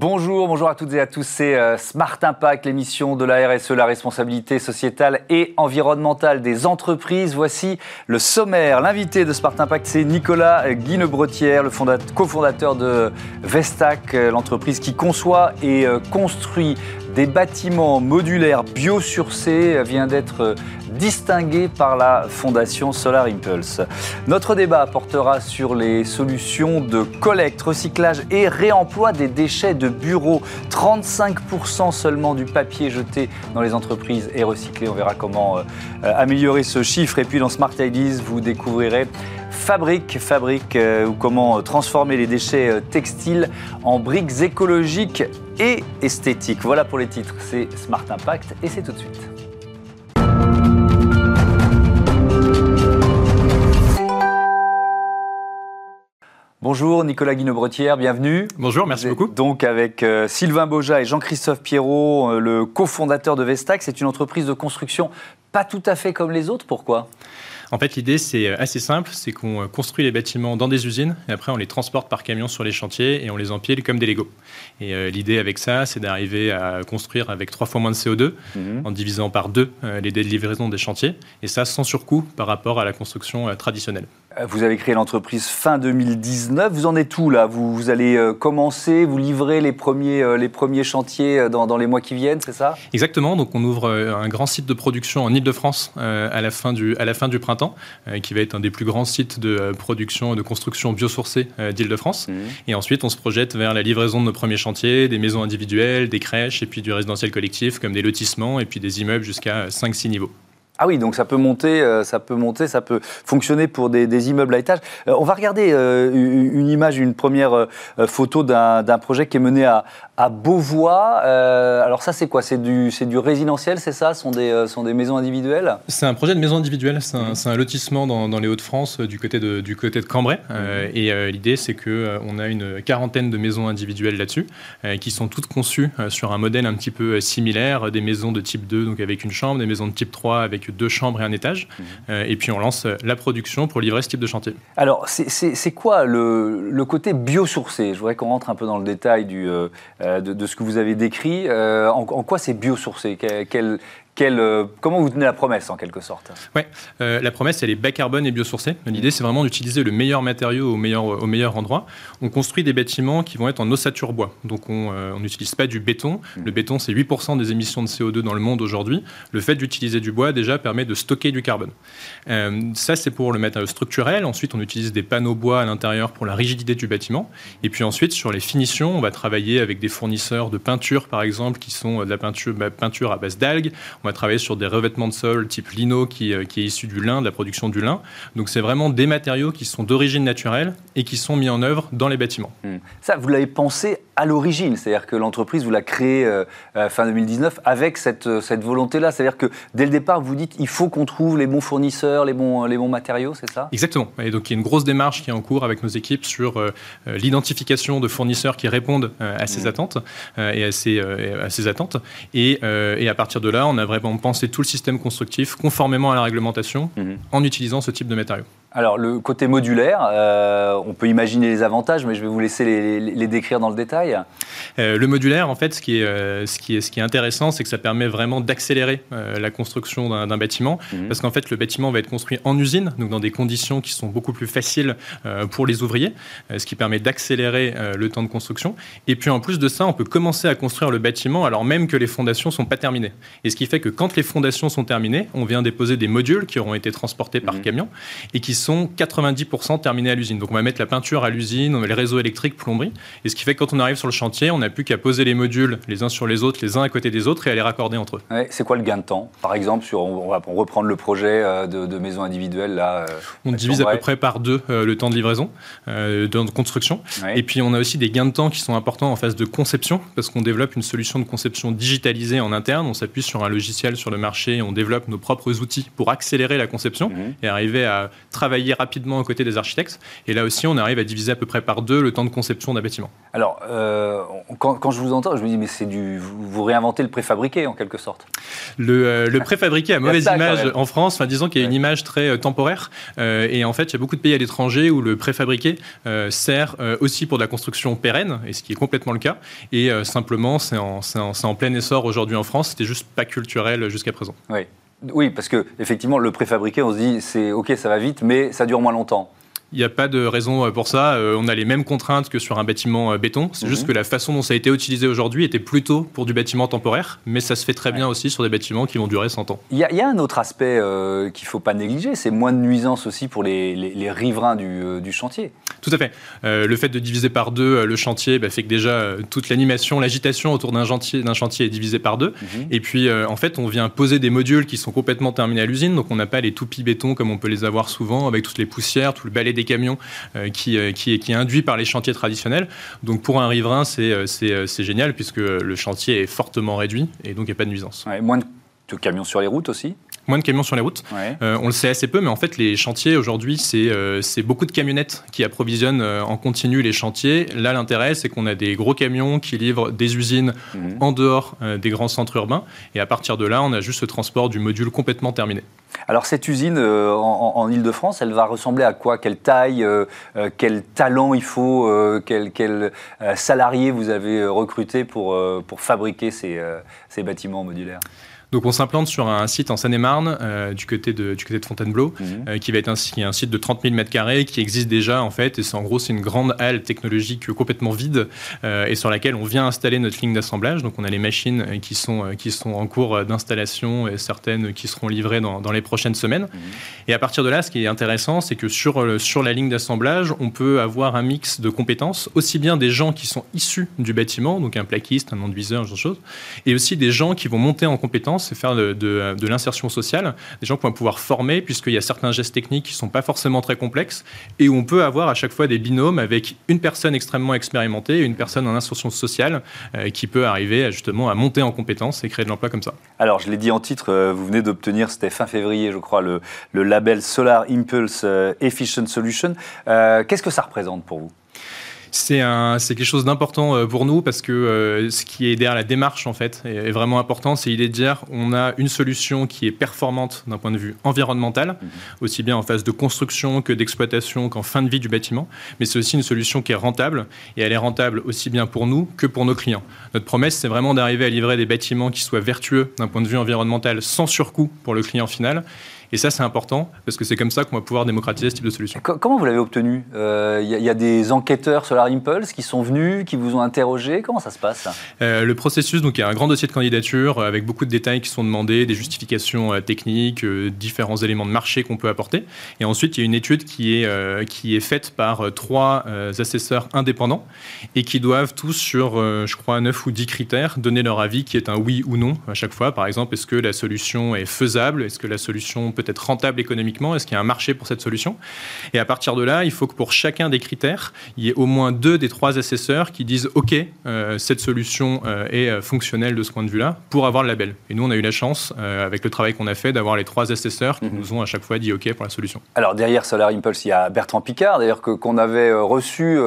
Bonjour, bonjour à toutes et à tous. C'est euh, Smart Impact, l'émission de la RSE, la responsabilité sociétale et environnementale des entreprises. Voici le sommaire. L'invité de Smart Impact, c'est Nicolas Guinebretière, le cofondateur de Vestac, euh, l'entreprise qui conçoit et euh, construit des bâtiments modulaires biosourcés vient d'être distingué par la fondation Solar Impulse. Notre débat portera sur les solutions de collecte, recyclage et réemploi des déchets de bureaux. 35% seulement du papier jeté dans les entreprises est recyclé. On verra comment euh, améliorer ce chiffre. Et puis dans Smart Ideas, vous découvrirez Fabrique, fabrique euh, ou comment transformer les déchets euh, textiles en briques écologiques et esthétiques. Voilà pour les titres, c'est Smart Impact et c'est tout de suite. Bonjour Nicolas Guinobretière, bienvenue. Bonjour, merci beaucoup. Donc avec euh, Sylvain Boja et Jean-Christophe Pierrot, euh, le cofondateur de Vestac, c'est une entreprise de construction pas tout à fait comme les autres, pourquoi? En fait, l'idée, c'est euh, assez simple, c'est qu'on construit les bâtiments dans des usines, et après on les transporte par camion sur les chantiers, et on les empile comme des Lego. Et l'idée avec ça, c'est d'arriver à construire avec trois fois moins de CO2, mhm. en divisant par deux les délais de livraison des chantiers, et ça sans surcoût par rapport à la construction traditionnelle. Euh, vous avez créé l'entreprise fin 2019. Vous en êtes où là? Vous, vous, allez euh, commencer, vous livrer les premiers, euh, les premiers chantiers dans, dans les mois qui viennent, c'est ça? Exactement. Donc on ouvre un grand site de production en Ile-de-France à, la fin du, à la fin du printemps, qui va être un des plus grands sites de production et de construction biosourcée d'Ile-de-France. Mmh. Et ensuite on se projette vers la livraison de nos premiers chantiers, des maisons individuelles, des crèches et puis du résidentiel collectif comme des lotissements et puis des immeubles jusqu'à 5-6 niveaux. Ah oui, donc ça peut monter, euh, ça peut monter, ça peut fonctionner pour des, immeubles à étage. Euh, on va regarder euh, une image, une première photo d'un projet qui est mené à, à Beauvois. Euh, alors ça, c'est quoi? C'est du, du résidentiel, c'est ça? Ce sont des, euh, sont des maisons individuelles? C'est un projet de maison individuelle. C'est un, lotissement dans, dans les Hauts-de-France, euh, du côté de, du côté de Cambrai. Mhm. et l'idée, c'est qu'on a une quarantaine de maisons individuelles là-dessus, qui sont toutes conçues sur un modèle un petit peu similaire, des maisons de type 2, donc avec une chambre, des maisons de type 3 avec deux chambres et un étage. Mhm. et puis on lance la production pour livrer ce type de chantier. Alors, c'est quoi le, le, côté biosourcé? Je voudrais qu'on rentre un peu dans le détail du euh, de, ce que vous avez décrit. Euh, en, quoi c'est biosourcé? Euh, comment vous tenez la promesse en quelque sorte? Oui, euh, la promesse elle est bas carbone et biosourcée. L'idée c'est vraiment d'utiliser le meilleur matériau au meilleur, au meilleur endroit. On construit des bâtiments qui vont être en ossature bois. Donc on euh, n'utilise pas du béton. Mmh. Le béton c'est 8% des émissions de CO2 dans le monde aujourd'hui. Le fait d'utiliser du bois déjà permet de stocker du carbone. ça c'est pour le matériau structurel. Ensuite on utilise des panneaux bois à l'intérieur pour la rigidité du bâtiment. Et puis ensuite sur les finitions on va travailler avec des fournisseurs de peinture par exemple qui sont de la peinture, bah, peinture à base d'algues. On va travailler sur des revêtements de sol type lino qui, euh, qui est issu du lin, de la production du lin. Donc c'est vraiment des matériaux qui sont d'origine naturelle et qui sont mis en œuvre dans les bâtiments. Hmm. Ça, vous l'avez pensé à l'origine, c'est-à-dire que l'entreprise, vous l'a créée euh, euh, fin 2019 avec cette, cette volonté-là. C'est-à-dire que dès le départ, vous dites il faut qu'on trouve les bons fournisseurs, les bons, les bons matériaux, c'est ça? Exactement. Et donc il y a une grosse démarche qui est en cours avec nos équipes sur l'identification de fournisseurs qui répondent à ces attentes et à ces, à ces attentes. Et, et à partir de là, on a vraiment penser tout le système constructif conformément à la réglementation mhm. en utilisant ce type de matériaux. Alors, le côté modulaire, euh, on peut imaginer les avantages, mais je vais vous laisser les, décrire dans le détail. Euh, le modulaire, en fait, ce qui est, euh, ce qui est, ce qui est intéressant, c'est que ça permet vraiment d'accélérer la construction d'un bâtiment, mhm. parce qu'en fait, le bâtiment va être construit en usine, donc dans des conditions qui sont beaucoup plus faciles pour les ouvriers, ce qui permet d'accélérer le temps de construction. Et puis, en plus de ça, on peut commencer à construire le bâtiment alors même que les fondations sont pas terminées. Et ce qui fait que quand les fondations sont terminées, on vient déposer des modules qui auront été transportés par mhm. camion et qui sont 90% terminés à l'usine. Donc on va mettre la peinture à l'usine, on les réseaux électriques, plomberie. Et ce qui fait que quand on arrive sur le chantier, on n'a plus qu'à poser les modules les uns sur les autres, les uns à côté des autres et à les raccorder entre eux. c'est quoi le gain de temps? Par exemple, sur, on va reprendre le projet euh, de, maison individuelle. Là, euh, on divise à peu près par deux euh, le temps de livraison, de construction. Et puis on a aussi des gains de temps qui sont importants en phase de conception parce qu'on développe une solution de conception digitalisée en interne. On s'appuie sur un logiciel sur le marché, on développe nos propres outils pour accélérer la conception mhm. et arriver à travailler travailler rapidement aux côtés des architectes. Et là aussi, on arrive à diviser à peu près par deux le temps de conception d'un bâtiment. Alors, euh, quand, je vous entends, je me dis, mais c'est du. Vous réinventez le préfabriqué en quelque sorte. Le, euh, préfabriqué a mauvaise image en France. Enfin, disons qu'il y a une image très euh, temporaire. et en fait, il y a beaucoup de pays à l'étranger où le préfabriqué sert aussi pour de la construction pérenne, et ce qui est complètement le cas. Et simplement, c'est en, en, en, plein essor aujourd'hui en France. C'était juste pas culturel jusqu'à présent. Oui. Oui, parce que effectivement, le préfabriqué, on se dit, c'est ok, ça va vite, mais ça dure moins longtemps. Il n'y a pas de raison euh, pour ça. Euh, on a les mêmes contraintes que sur un bâtiment euh, béton. C'est juste mhm. que la façon dont ça a été utilisé aujourd'hui était plutôt pour du bâtiment temporaire, mais ça se fait très bien aussi sur des bâtiments qui vont durer 100 ans. Il y, a un autre aspect qu'il ne faut pas négliger, c'est moins de nuisances aussi pour les, riverains du, chantier. Tout à fait. le fait de diviser par deux le chantier bah, fait que déjà toute l'animation, l'agitation autour d'un chantier, chantier, est divisée par deux. Mhm. Et puis en fait, on vient poser des modules qui sont complètement terminés à l'usine, donc on n'a pas les toupies béton comme on peut les avoir souvent avec toutes les poussières, tout le balai des camions euh, qui, euh, qui, qui, est induit par les chantiers traditionnels. Donc pour un riverain, euh, c'est génial puisque le chantier est fortement réduit et donc il n'y a pas de nuisance. moins de camions sur les routes aussi? Moins de camions sur les routes. on le sait assez peu, mais en fait, les chantiers aujourd'hui, c'est beaucoup de camionnettes qui approvisionnent en continu les chantiers. Là, l'intérêt, c'est qu'on a des gros camions qui livrent des usines mhm. en dehors des grands centres urbains. Et à partir de là, on a juste le transport du module complètement terminé. Alors cette usine euh, en, Ile-de-France, elle va ressembler à quoi? Quelle taille euh, euh, Quel talent il faut Quel, quel salarié vous avez recruté pour, pour fabriquer ces, ces bâtiments modulaires? Donc on s'implante sur un site en Seine-et-Marne, euh, du, côté de, du côté de Fontainebleau, mhm. euh, qui va être un, un, site de 30 000 m2 qui existe déjà en fait. Et c'est en gros c'est une grande halle technologique complètement vide euh, et sur laquelle on vient installer notre ligne d'assemblage. Donc on a les machines qui sont, qui sont en cours d'installation et certaines qui seront livrées dans, dans les prochaines semaines. Mhm. Et à partir de là, ce qui est intéressant, c'est que sur, sur la ligne d'assemblage, on peut avoir un mix de compétences, aussi bien des gens qui sont issus du bâtiment, donc un plaquiste, un enduiseur, ce genre de choses, et aussi des gens qui vont monter en compétences c'est faire de, l'insertion sociale, des gens qui vont pouvoir former, puisqu'il y a certains gestes techniques qui ne sont pas forcément très complexes, et où on peut avoir à chaque fois des binômes avec une personne extrêmement expérimentée et une personne en insertion sociale euh, qui peut arriver justement à monter en compétences et créer de l'emploi comme ça. Alors, je l'ai dit en titre, euh, vous venez d'obtenir, c'était fin février, je crois, le, le label Solar Impulse euh, Efficient Solution. Qu'est-ce que ça représente pour vous? C'est quelque chose d'important euh, pour nous parce que euh, ce qui est derrière la démarche en fait est, vraiment important. C'est l'idée de dire on a une solution qui est performante d'un point de vue environnemental, mhm. aussi bien en phase de construction que d'exploitation qu'en fin de vie du bâtiment. Mais c'est aussi une solution qui est rentable et elle est rentable aussi bien pour nous que pour nos clients. Notre promesse, c'est vraiment d'arriver à livrer des bâtiments qui soient vertueux d'un point de vue environnemental sans surcoût pour le client final et ça, c'est important parce que c'est comme ça qu'on va pouvoir démocratiser ce type de solution. Comment vous l'avez obtenu? Il euh, y, a des enquêteurs Solar Impulse qui sont venus, qui vous ont interrogé? Comment ça se passe? Euh, Le processus, donc il y a un grand dossier de candidature euh, avec beaucoup de détails qui sont demandés, des justifications techniques, différents éléments de marché qu'on peut apporter. Et ensuite, il y a une étude qui est, qui est faite par trois assesseurs indépendants et qui doivent tous sur, je crois, 9 ou 10 critères donner leur avis qui est un oui ou non à chaque fois. Par exemple, est-ce que la solution est faisable? Est-ce que la solution peut être rentable économiquement? Est-ce qu'il y a un marché pour cette solution? Et à partir de là, il faut que pour chacun des critères, il y ait au moins deux des trois assesseurs qui disent OK, euh, cette solution euh, est euh, fonctionnelle de ce point de vue-là pour avoir le label. Et nous, on a eu la chance, avec le travail qu'on a fait, d'avoir les trois assesseurs qui mhm. nous ont à chaque fois dit OK pour la solution. Alors derrière Solar Impulse, il y a Bertrand Picard, d'ailleurs qu'on avait reçu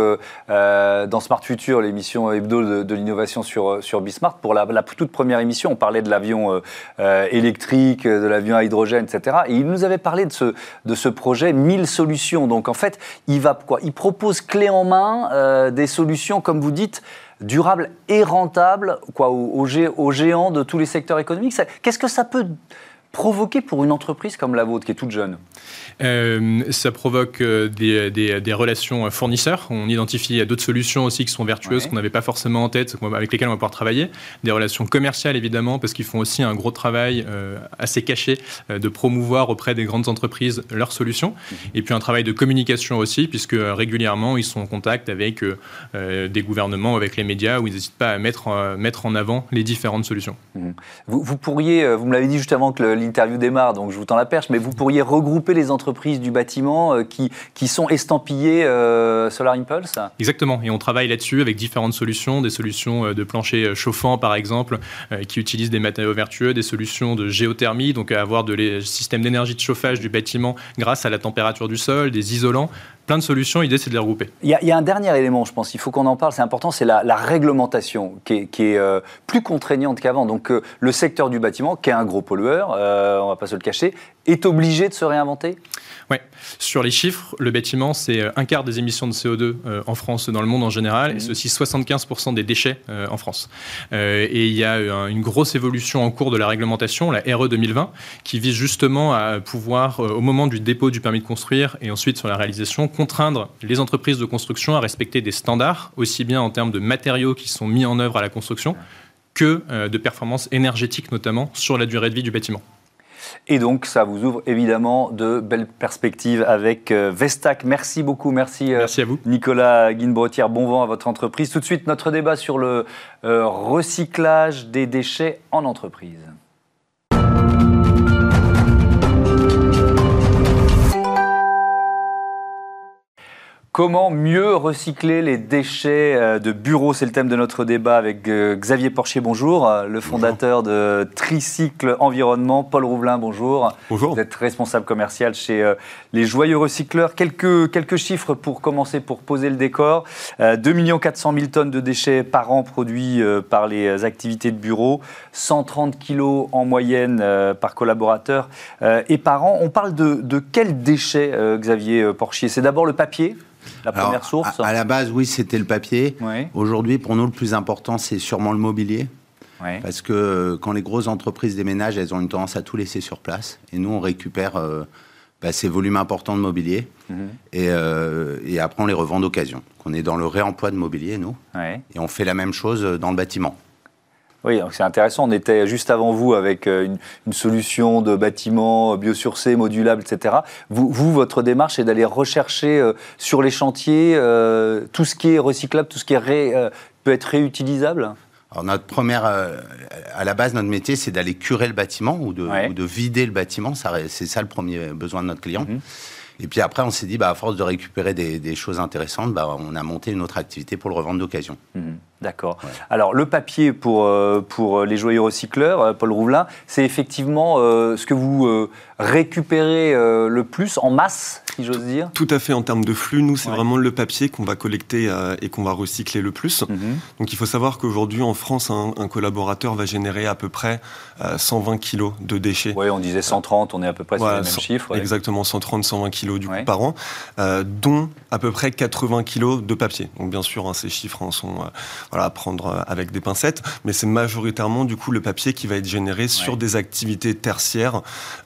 dans Smart Future, l'émission hebdo de, l'innovation sur, sur Bismart. Pour la, la, toute première émission, on parlait de l'avion électrique, de l'avion à hydrogène, etc il nous avait parlé de ce, de ce projet 1000 solutions. Donc en fait, il va quoi? Il propose clé en main euh, des solutions, comme vous dites, durables et rentables quoi, aux géants de tous les secteurs économiques. Qu'est-ce que ça peut provoquer pour une entreprise comme la vôtre qui est toute jeune euh, Ça provoque euh, des, des, relations fournisseurs. On identifie d'autres solutions aussi qui sont vertueuses qu'on n'avait pas forcément en tête, avec lesquelles on va pouvoir travailler. Des relations commerciales évidemment, parce qu'ils font aussi un gros travail euh, assez caché de promouvoir auprès des grandes entreprises leurs solutions. Mhm. Et puis un travail de communication aussi, puisque régulièrement ils sont en contact avec des gouvernements, avec les médias, où ils n'hésitent pas à mettre, mettre en avant les différentes solutions. Mhm. Vous, vous, pourriez, vous me l'avez dit juste avant que l'interview démarre, donc je vous tends la perche, mais vous pourriez regrouper les entreprises du bâtiment euh, qui, qui sont estampillées euh, Solar Impulse Exactement, et on travaille là-dessus avec différentes solutions, des solutions de plancher chauffant par exemple, qui utilisent des matériaux vertueux, des solutions de géothermie, donc avoir des systèmes d'énergie de chauffage du bâtiment grâce à la température du sol, des isolants, plein de solutions. L'idée, c'est de les regrouper. Il y, a, un dernier élément, je pense, il faut qu'on en parle, c'est important, c'est la, réglementation qui est, euh, plus contraignante qu'avant. Donc, euh, le secteur du bâtiment, qui est un gros pollueur, euh, on ne va pas se le cacher, est obligé de se réinventer? Oui. Sur les chiffres, le bâtiment, c'est euh, un quart des émissions de CO2 euh, en France, dans le monde en général, et mmh. aussi 75% des déchets euh, en France. et il y a une grosse évolution en cours de la réglementation, la RE 2020, qui vise justement à pouvoir, au moment du dépôt du permis de construire et ensuite sur la réalisation, contraindre les entreprises de construction à respecter des standards, aussi bien en termes de matériaux qui sont mis en œuvre à la construction que de performances énergétiques, notamment sur la durée de vie du bâtiment. Et donc, ça vous ouvre évidemment de belles perspectives avec euh, Vestac. Merci beaucoup. Merci, euh, Merci à vous. Nicolas Guinbretière. Bon vent à votre entreprise. Tout de suite, notre débat sur le euh, recyclage des déchets en entreprise. Comment mieux recycler les déchets euh, de bureau C'est le thème de notre débat avec euh, Xavier Porchier, bonjour, euh, le fondateur de Tricycle Environnement. Paul Rouvelin, bonjour. Bonjour. Vous êtes responsable commercial chez les Joyeux Recycleurs. Quelques, quelques chiffres pour commencer, pour poser le décor. 2 400 000 tonnes de déchets par an produits par les activités de bureau, 130 kilos en moyenne par collaborateur et par an. On parle de, de quels déchets, Xavier Porchier? C'est d'abord le papier? La première source à, la base, oui, c'était le papier. Aujourd'hui, pour nous, le plus important, c'est sûrement le mobilier. Parce que euh, quand les grosses entreprises déménagent, elles ont une tendance à tout laisser sur place. Et nous, on récupère euh, bah, ces volumes importants de mobilier. Mhm. Euh, et, après, on les revend d'occasion. On est dans le réemploi de mobilier, nous. Et on fait la même chose dans le bâtiment. Oui, c'est intéressant. On était juste avant vous avec euh, une, solution de bâtiment biosourcé, modulable, etc. Vous, vous votre démarche est d'aller rechercher euh, sur les chantiers euh, tout ce qui est recyclable, tout ce qui est peut être réutilisable? Alors notre première, à la base, notre métier, c'est d'aller curer le bâtiment ou de, de vider le bâtiment. C'est ça le premier besoin de notre client. Mhm. Et puis après, on s'est dit, bah, à force de récupérer des, choses intéressantes, bah, on a monté une autre activité pour le revendre d'occasion. Mhm. D'accord. Alors, le papier pour, euh, pour les joyeux recycleurs, euh, Paul Rouvelin, c'est effectivement euh, ce que vous récupérez le plus en masse, si j'ose dire? Tout à fait. En termes de flux, nous, c'est vraiment le papier qu'on va collecter et qu'on va recycler le plus. Mhm. Donc, il faut savoir qu'aujourd'hui, en France, un, collaborateur va générer à peu près 120 kilos de déchets. Oui, on disait 130, on est à peu près sur les mêmes chiffres. Exactement, 130, 120 kilos du coup, par an, dont à peu près 80 kilos de papier. Donc, bien sûr, hein, ces chiffres en sont voilà, prendre euh, avec des pincettes, mais c'est majoritairement du coup le papier qui va être généré sur des activités tertiaires,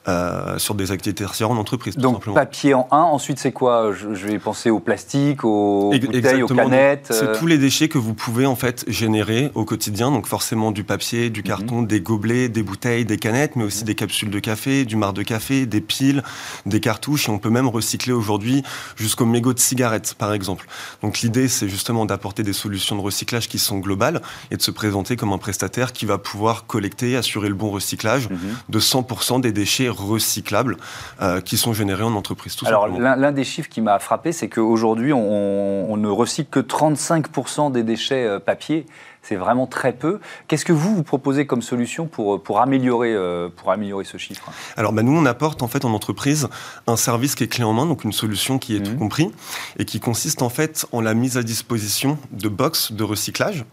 euh, sur des activités tertiaires en entreprise. Donc papier en un, ensuite c'est quoi? Je, vais penser au plastique, aux bouteilles, aux canettes. C'est euh. tous les déchets que vous pouvez en fait générer au quotidien, donc forcément du papier, du mhm. carton, des gobelets, des bouteilles, des canettes, mais aussi mhm. des capsules de café, du marc de café, des piles, des cartouches, et on peut même recycler aujourd'hui jusqu'au mégot de cigarettes par exemple. Donc l'idée c'est justement d'apporter des solutions de recyclage qui sont globale et de se présenter comme un prestataire qui va pouvoir collecter, assurer le bon recyclage mhm. de 100% des déchets recyclables euh, qui sont générés en entreprise. Tout Alors l'un des chiffres qui m'a frappé, c'est qu'aujourd'hui on, on, ne recycle que 35% des déchets euh, papier c'est vraiment très peu. Qu'est-ce que vous, vous proposez comme solution pour, pour, améliorer, euh, pour améliorer ce chiffre? Alors, bah, nous, on apporte en fait en entreprise un service qui est clé en main, donc une solution qui est tout mhm. compris, et qui consiste en fait en la mise à disposition de box de recyclage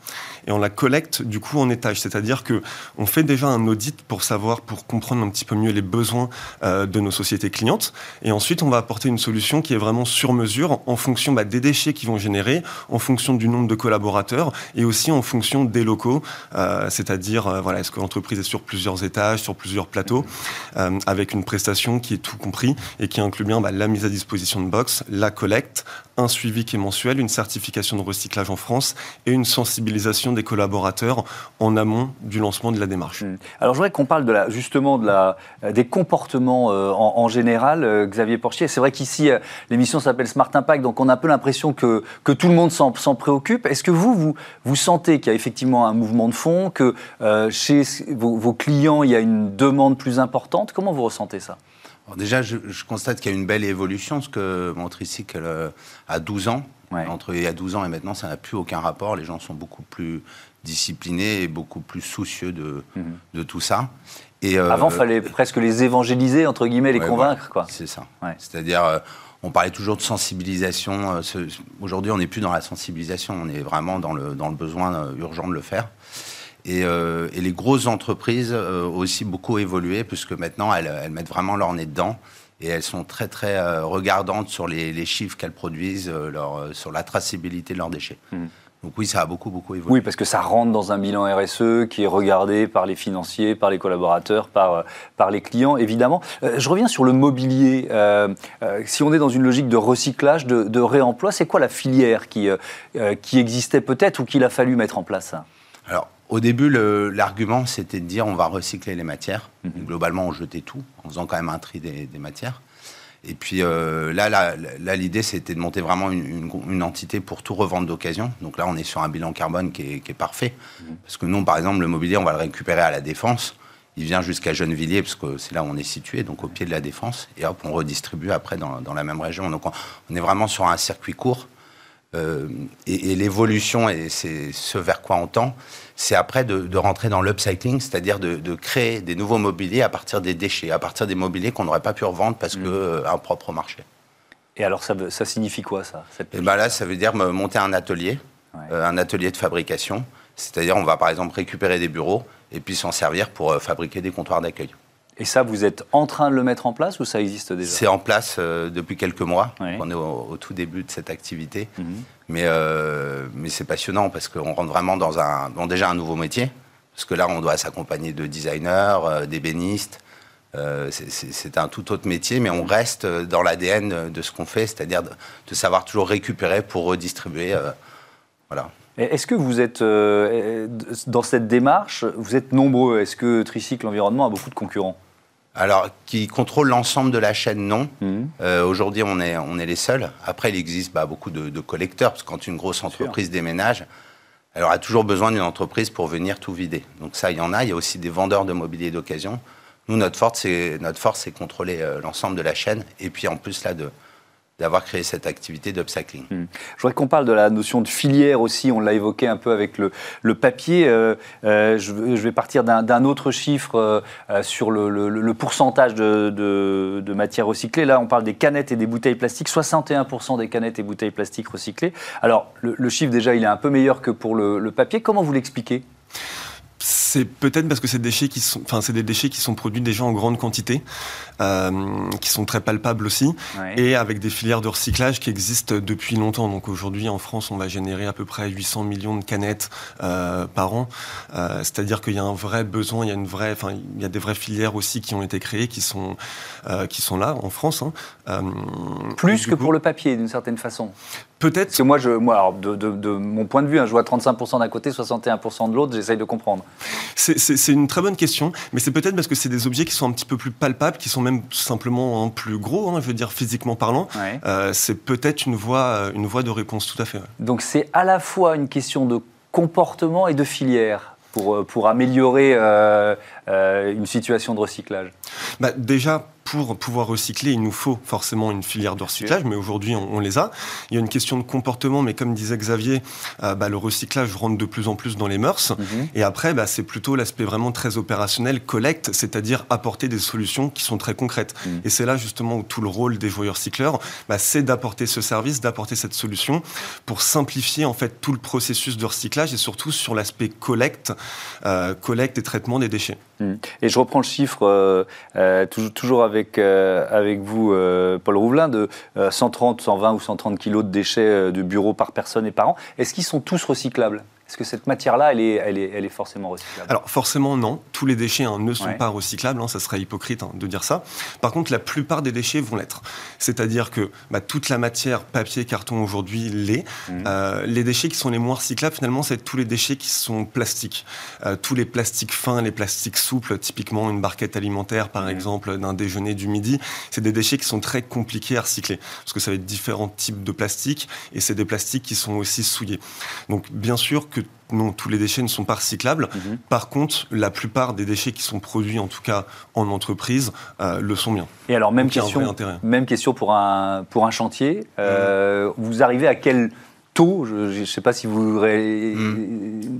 et on la collecte du coup en étage. C'est-à-dire que on fait déjà un audit pour savoir, pour comprendre un petit peu mieux les besoins euh, de nos sociétés clientes, et ensuite on va apporter une solution qui est vraiment sur mesure en fonction bah, des déchets qui vont générer, en fonction du nombre de collaborateurs, et aussi en fonction des locaux, euh, c'est-à-dire euh, voilà, est-ce que l'entreprise est sur plusieurs étages, sur plusieurs plateaux, avec une prestation qui est tout compris et qui inclut bien bah, la mise à disposition de box, la collecte, un suivi qui est mensuel, une certification de recyclage en France et une sensibilisation des collaborateurs en amont du lancement de la démarche. Mmh. Alors je voudrais qu'on parle de la, justement de la, des comportements en, général, Xavier Porchier. C'est vrai qu'ici, l'émission s'appelle Smart Impact, donc on a un peu l'impression que, que tout le monde s'en préoccupe. Est-ce que vous, vous, vous sentez qu'il y a effectivement un mouvement de fond, que chez vos, clients, il y a une demande plus importante? Comment vous ressentez ça? Déjà, je, constate qu'il y a une belle évolution, parce que mon tricycle a 12 ans. Entre il y a 12 ans et maintenant, ça n'a plus aucun rapport. Les gens sont beaucoup plus disciplinés et beaucoup plus soucieux de, mhm. de tout ça. Et, Avant, il fallait presque les évangéliser, entre guillemets, les convaincre. quoi. C'est ça. C'est-à-dire, on parlait toujours de sensibilisation. Euh, aujourd'hui, on n'est plus dans la sensibilisation, on est vraiment dans le, dans le besoin euh, urgent de le faire. Et, euh, les grosses entreprises ont aussi beaucoup évolué, puisque maintenant, elles, mettent vraiment leur nez dedans. Et elles sont très, très regardantes sur les, chiffres qu'elles produisent, leur, sur la traçabilité de leurs déchets. Mmh. Donc oui, ça a beaucoup, beaucoup évolué. Oui, parce que ça rentre dans un bilan RSE qui est regardé par les financiers, par les collaborateurs, par, euh, par les clients, évidemment. Euh, je reviens sur le mobilier. Euh, si on est dans une logique de recyclage, de, réemploi, c'est quoi la filière qui, qui existait peut-être ou qu'il a fallu mettre en place Alors, au début, l'argument, c'était de dire on va recycler les matières. Mhm. Globalement, on jetait tout, en faisant quand même un tri des, des matières. Et puis euh, là, là, l'idée, c'était de monter vraiment une, entité pour tout revendre d'occasion. Donc là, on est sur un bilan carbone qui est, parfait. Mhm. Parce que nous, par exemple, le mobilier, on va le récupérer à la Défense. Il vient jusqu'à Gennevilliers, parce que c'est là où on est situé, donc au pied de la Défense. Et hop, on redistribue après dans, la même région. Donc on, est vraiment sur un circuit court. Euh, et, et l'évolution, et c'est ce vers quoi on tend, c'est après de, rentrer dans l'upcycling, c'est-à-dire de, créer des nouveaux mobiliers à partir des déchets, à partir des mobiliers qu'on n'aurait pas pu revendre parce mmh. qu'un euh, propre marché. Et alors, ça, ça signifie quoi, ça Et ben Là, ça veut dire monter un atelier, euh, un atelier de fabrication. C'est-à-dire, on va par exemple récupérer des bureaux et puis s'en servir pour fabriquer des comptoirs d'accueil. Et ça, vous êtes en train de le mettre en place ou ça existe déjà? C'est en place depuis quelques mois. On est au, tout début de cette activité. Mmh. Mais, euh, mais c'est passionnant parce qu'on rentre vraiment dans, un, déjà un nouveau métier. Parce que là, on doit s'accompagner de designers, euh, d'ébénistes. Euh, c'est un tout autre métier, mais on reste dans l'ADN de ce qu'on fait, c'est-à-dire de, savoir toujours récupérer pour redistribuer. voilà. Est-ce que vous êtes, dans cette démarche, vous êtes nombreux? Est-ce que Tricycle Environnement a beaucoup de concurrents? Alors, qui contrôle l'ensemble de la chaîne, non. Mhm. Euh, aujourd'hui, on est, on est les seuls. Après, il existe bah, beaucoup de, collecteurs, parce que quand une grosse entreprise déménage, elle aura toujours besoin d'une entreprise pour venir tout vider. Donc ça, il y en a. Il y a aussi des vendeurs de mobilier d'occasion. Nous, notre force, c'est, notre force, c'est contrôler euh, l'ensemble de la chaîne. Et puis, en plus, là, de, d'avoir créé cette activité d'upcycling. Hmm. Je voudrais qu'on parle de la notion de filière aussi, on l'a évoqué un peu avec le, papier. Euh, euh, je, vais partir d'un autre chiffre euh, sur le, pourcentage de, de, de, matières recyclées. Là, on parle des canettes et des bouteilles plastiques, 61% des canettes et bouteilles plastiques recyclées. Alors, le, chiffre déjà, il est un peu meilleur que pour le papier. Comment vous l'expliquez? C'est peut-être parce que c'est des déchets qui sont, enfin, c'est des déchets qui sont produits déjà en grande quantité, euh, qui sont très palpables aussi, et avec des filières de recyclage qui existent depuis longtemps. Donc aujourd'hui, en France, on va générer à peu près 800 millions de canettes euh, par an. Euh, c'est-à-dire qu'il y a un vrai besoin, il y a une vraie, enfin, il y a des vraies filières aussi qui ont été créées, qui sont, qui sont là en France. Hein. Plus que pour le papier, d'une certaine façon. Peut-être. Parce que moi, je, moi alors, de, mon point de vue, hein, je vois 35% d'un côté, 61% de l'autre, j'essaye de comprendre. C'est une très bonne question, mais c'est peut-être parce que c'est des objets qui sont un petit peu plus palpables, qui sont même simplement hein, plus gros, hein, je veux dire physiquement parlant. Euh, c'est peut-être une voie, une voie de réponse, tout à fait. Donc c'est à la fois une question de comportement et de filière pour, euh, pour améliorer euh, une situation de recyclage bah, Déjà, pour pouvoir recycler, il nous faut forcément une filière de recyclage, mais aujourd'hui, on, les a. Il y a une question de comportement, mais comme disait Xavier, euh, bah, le recyclage rentre de plus en plus dans les mœurs. Mhm. Et après, bah, c'est plutôt l'aspect vraiment très opérationnel, collecte, c'est-à-dire apporter des solutions qui sont très concrètes. Mhm. Et c'est là justement où tout le rôle des joyeux recycleurs, bah, c'est d'apporter ce service, d'apporter cette solution pour simplifier en fait tout le processus de recyclage et surtout sur l'aspect collecte, euh, collecte et traitement des déchets. Mhm. Et je reprends le chiffre euh, toujours avec avec, euh, avec vous, euh, Paul Rouvelin, de 130, euh, 120 ou 130 kilos de déchets de bureau par personne et par an. Est-ce qu'ils sont tous recyclables? Est-ce que cette matière-là, elle est, elle, est, elle est, forcément recyclable? Alors forcément non, tous les déchets hein, ne sont pas recyclables, hein, ça serait hypocrite hein, de dire ça. Par contre, la plupart des déchets vont l'être. C'est-à-dire que bah, toute la matière, papier, carton aujourd'hui l'est. Mmh. Euh, les déchets qui sont les moins recyclables, finalement, c'est tous les déchets qui sont plastiques. Euh, tous les plastiques fins, les plastiques souples, typiquement une barquette alimentaire par mmh. exemple d'un déjeuner du midi, c'est des déchets qui sont très compliqués à recycler parce que ça va être différents types de plastiques et c'est des plastiques qui sont aussi souillés. Donc bien sûr que non, tous les déchets ne sont pas recyclables. Mhm. Par contre, la plupart des déchets qui sont produits, en tout cas en entreprise, euh, le sont bien. Et alors, même, question, même question pour un, pour un chantier. Euh. Vous arrivez à quel taux, je ne sais pas si vous hmm.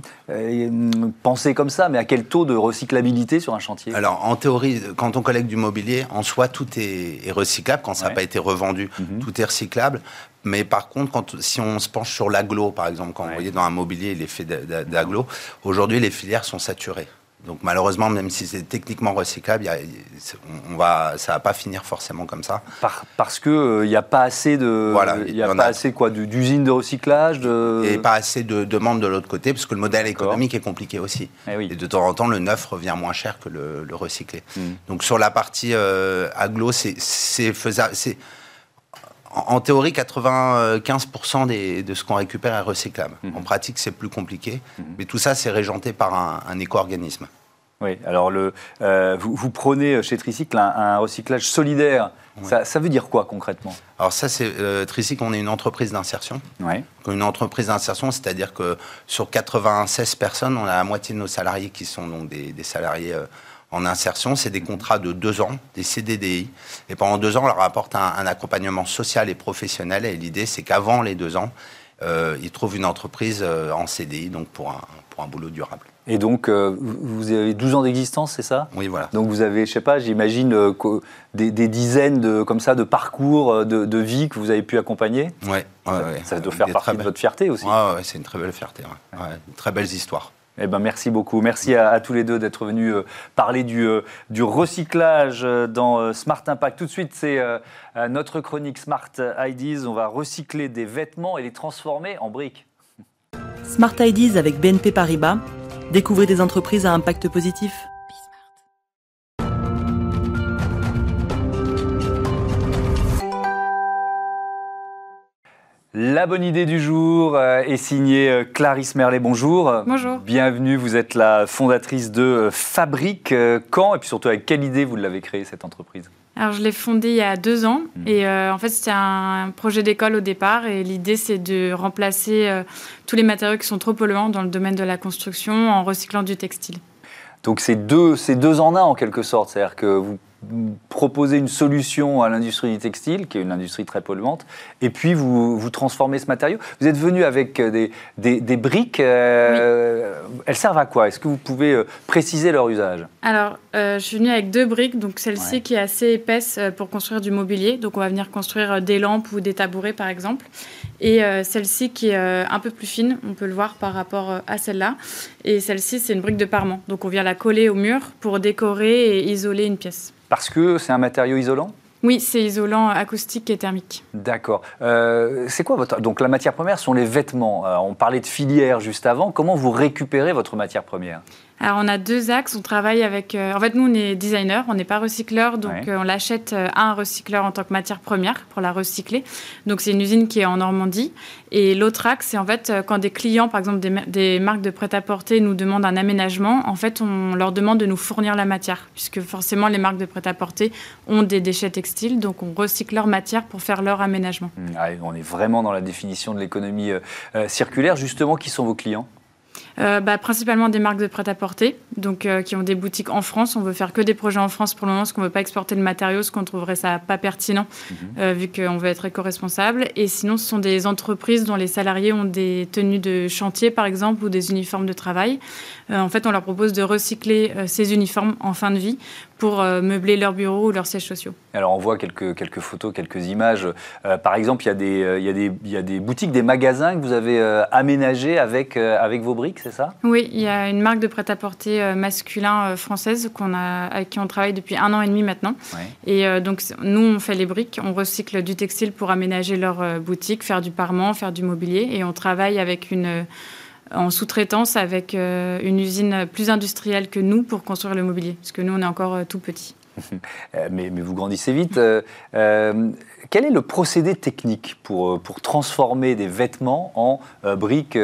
pensez comme ça, mais à quel taux de recyclabilité sur un chantier? Alors, en théorie, quand on collecte du mobilier, en soi, tout est, recyclable. Quand ça n'a pas été revendu, mhm. tout est recyclable. Mais par contre, quand, si on se penche sur l'aglo, par exemple, quand vous voyez dans un mobilier l'effet d'aglo, aujourd'hui, les filières sont saturées. Donc malheureusement, même si c'est techniquement recyclable, on va, ça va pas finir forcément comme ça. parce que il n'y a pas assez de, voilà, il y a pas assez quoi, d'usines de recyclage, de... et pas assez de demandes de l'autre côté, parce que le modèle économique est compliqué aussi. Eh et, de temps en temps, le neuf revient moins cher que le, recyclé. Hmm. Donc sur la partie euh, aglo, c'est faisable. En, théorie, 95% de ce qu'on récupère est recyclable. Hmm. En pratique, c'est plus compliqué. Hmm. Mais tout ça, c'est régenté par un, un éco-organisme. Oui, alors le, euh, vous, vous, prenez chez Tricycle un, recyclage solidaire. Ça, ça, veut dire quoi concrètement? Alors ça, c'est euh, Tricycle, on est une entreprise d'insertion. Ouais. Une entreprise d'insertion, c'est-à-dire que sur 96 personnes, on a la moitié de nos salariés qui sont donc des, salariés euh, en insertion. C'est des contrats de deux ans, des CDDI. Et pendant deux ans, on leur apporte un, un accompagnement social et professionnel. Et l'idée, c'est qu'avant les deux ans, ils trouvent une entreprise en CDI, donc pour un, pour un boulot durable. Et donc, euh, vous avez 12 ans d'existence, c'est ça? Oui, voilà. Donc, vous avez, je sais pas, j'imagine euh, des, dizaines de, comme ça, de parcours euh, de, vie que vous avez pu accompagner? Oui, ouais, ouais, ça, doit faire partie de votre fierté aussi. Oui, c'est une très belle fierté. très belles histoires. Eh ben, merci beaucoup. Merci à, tous les deux d'être venus parler du, du recyclage dans Smart Impact. Tout de suite, c'est notre chronique Smart Ideas. On va recycler des vêtements et les transformer en briques. Smart Ideas avec BNP Paribas Découvrez des entreprises à impact positif. La bonne idée du jour euh, est signée euh, Clarisse Merlet. Bonjour. Bonjour. Bienvenue. Vous êtes la fondatrice de euh, Fabrique. Quand et puis surtout avec quelle idée vous l'avez créée cette entreprise? Alors, je l'ai fondé il y a deux ans. Mmh. Et euh, en fait, c'était un projet d'école au départ. Et l'idée, c'est de remplacer euh, tous les matériaux qui sont trop polluants dans le domaine de la construction en recyclant du textile. Donc, c'est deux, deux en un en quelque sorte. C'est-à-dire que vous proposer une solution à l'industrie du textile, qui est une industrie très polluante, et puis vous, vous transformez ce matériau. Vous êtes venu avec des, des, briques. Euh, elles servent à quoi? Est-ce que vous pouvez euh, préciser leur usage? Alors, euh, je suis venue avec deux briques. Donc, celle-ci qui est assez épaisse pour construire du mobilier. Donc, on va venir construire des lampes ou des tabourets, par exemple. Et celle-ci qui est un peu plus fine, on peut le voir par rapport à celle-là. Et celle-ci, c'est une brique de parement. Donc, on vient la coller au mur pour décorer et isoler une pièce. Parce que c'est un matériau isolant? Oui, c'est isolant acoustique et thermique. D'accord. Euh, c'est quoi votre... Donc la matière première sont les vêtements. on parlait de filière juste avant. Comment vous récupérez votre matière première? Alors, on a deux axes. On travaille avec. Euh, en fait, nous, on est designer, on n'est pas recycleur, donc euh, on l'achète euh, à un recycleur en tant que matière première pour la recycler. Donc, c'est une usine qui est en Normandie. Et l'autre axe, c'est en fait quand des clients, par exemple des, marques de prêt-à-porter, nous demandent un aménagement, en fait, on leur demande de nous fournir la matière, puisque forcément, les marques de prêt-à-porter ont des déchets textiles, donc on recycle leur matière pour faire leur aménagement. Mmh, on est vraiment dans la définition de l'économie circulaire. Justement, qui sont vos clients? Euh, bah, principalement des marques de prêt-à-porter, donc euh, qui ont des boutiques en France. On veut faire que des projets en France pour le moment, parce qu'on ne veut pas exporter le matériau, parce qu'on trouverait ça pas pertinent, mhm. euh, vu qu'on veut être éco-responsable. Et sinon, ce sont des entreprises dont les salariés ont des tenues de chantier, par exemple, ou des uniformes de travail. en fait, on leur propose de recycler ces uniformes en fin de vie pour meubler leur bureau ou leurs sièges sociaux. Alors, on voit quelques, quelques photos, quelques images. par exemple, il y, a des, y, a des, y a des boutiques, des magasins que vous avez aménagés avec, avec vos briques c'est ça? Oui, il y a une marque de prêt-à-porter euh, masculin euh, française qu'on a, avec qui on travaille depuis un an et demi maintenant. Et euh, donc, nous, on fait les briques, on recycle du textile pour aménager leur boutique, faire du parement, faire du mobilier. Et on travaille avec une en sous-traitance avec une usine plus industrielle que nous pour construire le mobilier, parce que nous, on est encore tout petit. mais, mais, vous grandissez vite. quel est le procédé technique pour, pour transformer des vêtements en briques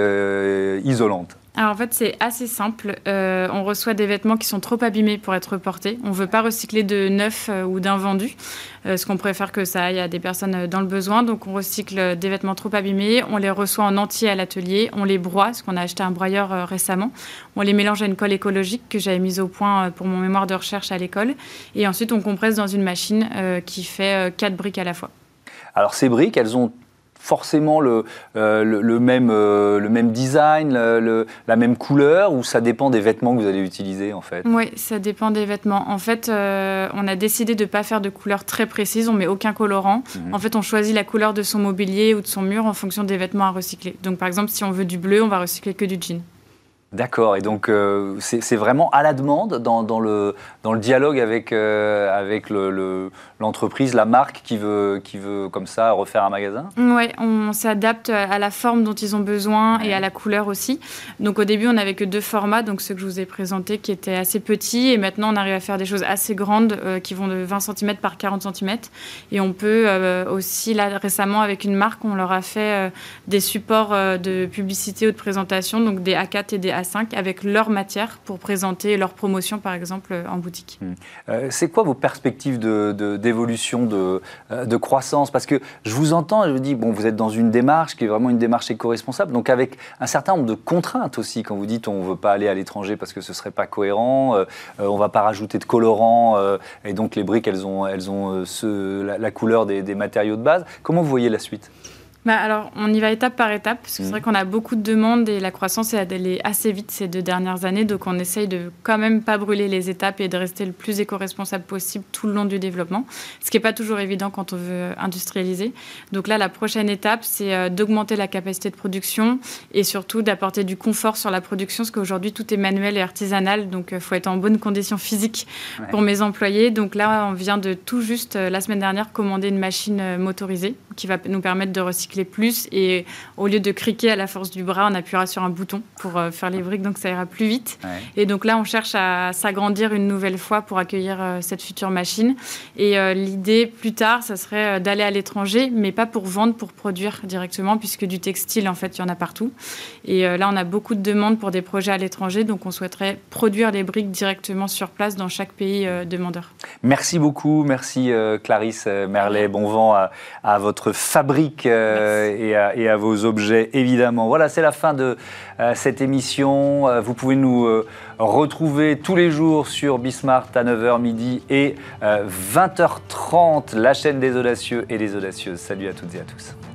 isolantes? Alors en fait, c'est assez simple. Euh, on reçoit des vêtements qui sont trop abîmés pour être portés. On ne veut pas recycler de neuf euh, ou d'invendus, euh, ce qu'on préfère que ça aille à des personnes dans le besoin. Donc on recycle des vêtements trop abîmés, on les reçoit en entier à l'atelier, on les broie, parce qu'on a acheté un broyeur récemment. On les mélange à une colle écologique que j'avais mise au point pour mon mémoire de recherche à l'école. Et ensuite, on compresse dans une machine qui fait quatre briques à la fois. Alors ces briques, elles ont forcément le, euh, le, même, euh, le même design, la même couleur, ou ça dépend des vêtements que vous allez utiliser en fait? Oui, ça dépend des vêtements. En fait, euh, on a décidé de ne pas faire de couleur très précise, on met aucun colorant. Mhm. En fait, on choisit la couleur de son mobilier ou de son mur en fonction des vêtements à recycler. Donc par exemple, si on veut du bleu, on va recycler que du jean. D'accord, et donc euh, c'est vraiment à la demande dans, le, dans le dialogue avec, euh, avec l'entreprise, la marque qui veut, qui veut comme ça refaire un magasin? Oui, on s'adapte à la forme dont ils ont besoin et à la couleur aussi. Donc au début, on n'avait que deux formats, donc ceux que je vous ai présentés qui étaient assez petits, et maintenant on arrive à faire des choses assez grandes euh, qui vont de 20 cm par 40 cm. Et on peut aussi, là récemment avec une marque, on leur a fait des supports de publicité ou de présentation, donc des A4 et des A avec leur matière pour présenter leur promotion, par exemple, en boutique. Hmm. Euh, c'est quoi vos perspectives d'évolution, de, euh, de, croissance? Parce que je vous entends et je vous dis, bon, vous êtes dans une démarche qui est vraiment une démarche éco-responsable, donc avec un certain nombre de contraintes aussi, quand vous dites on ne veut pas aller à l'étranger parce que ce ne serait pas cohérent, euh, on ne va pas rajouter de colorants, et donc les briques, elles ont, elles ont la, couleur des matériaux de base. Comment vous voyez la suite? Bah alors, on y va étape par étape, parce que c'est vrai mm. qu'on a beaucoup de demandes et la croissance est allée assez vite ces deux dernières années, donc on essaye de quand même pas brûler les étapes et de rester le plus éco-responsable possible tout le long du développement, ce qui n'est pas toujours évident quand on veut industrialiser. Donc là, la prochaine étape, c'est euh, d'augmenter la capacité de production et surtout d'apporter du confort sur la production, parce qu'aujourd'hui, tout est manuel et artisanal, donc il euh, faut être en bonne condition physique pour mes employés. Donc là, on vient de tout juste, euh, la semaine dernière, commander une machine motorisée qui va nous permettre de recycler plus. Et au lieu de criquer à la force du bras, on appuiera sur un bouton pour euh, faire les briques, donc ça ira plus vite. Et donc là, on cherche à s'agrandir une nouvelle fois pour accueillir euh, cette future machine. Et euh, l'idée plus tard, ça serait d'aller à l'étranger, mais pas pour vendre, pour produire directement, puisque du textile, en fait, il y en a partout. Et là, on a beaucoup de demandes pour des projets à l'étranger, donc on souhaiterait produire les briques directement sur place dans chaque pays demandeur. Merci beaucoup, merci Clarisse Merlet. Bon vent à, à votre fabrique euh, et à, vos objets, évidemment. Voilà, c'est la fin de euh, cette émission. Euh, vous pouvez nous retrouver tous les jours sur Bismart à 9h midi et 20h30, la chaîne des audacieux et des audacieuses. Salut à toutes et à tous.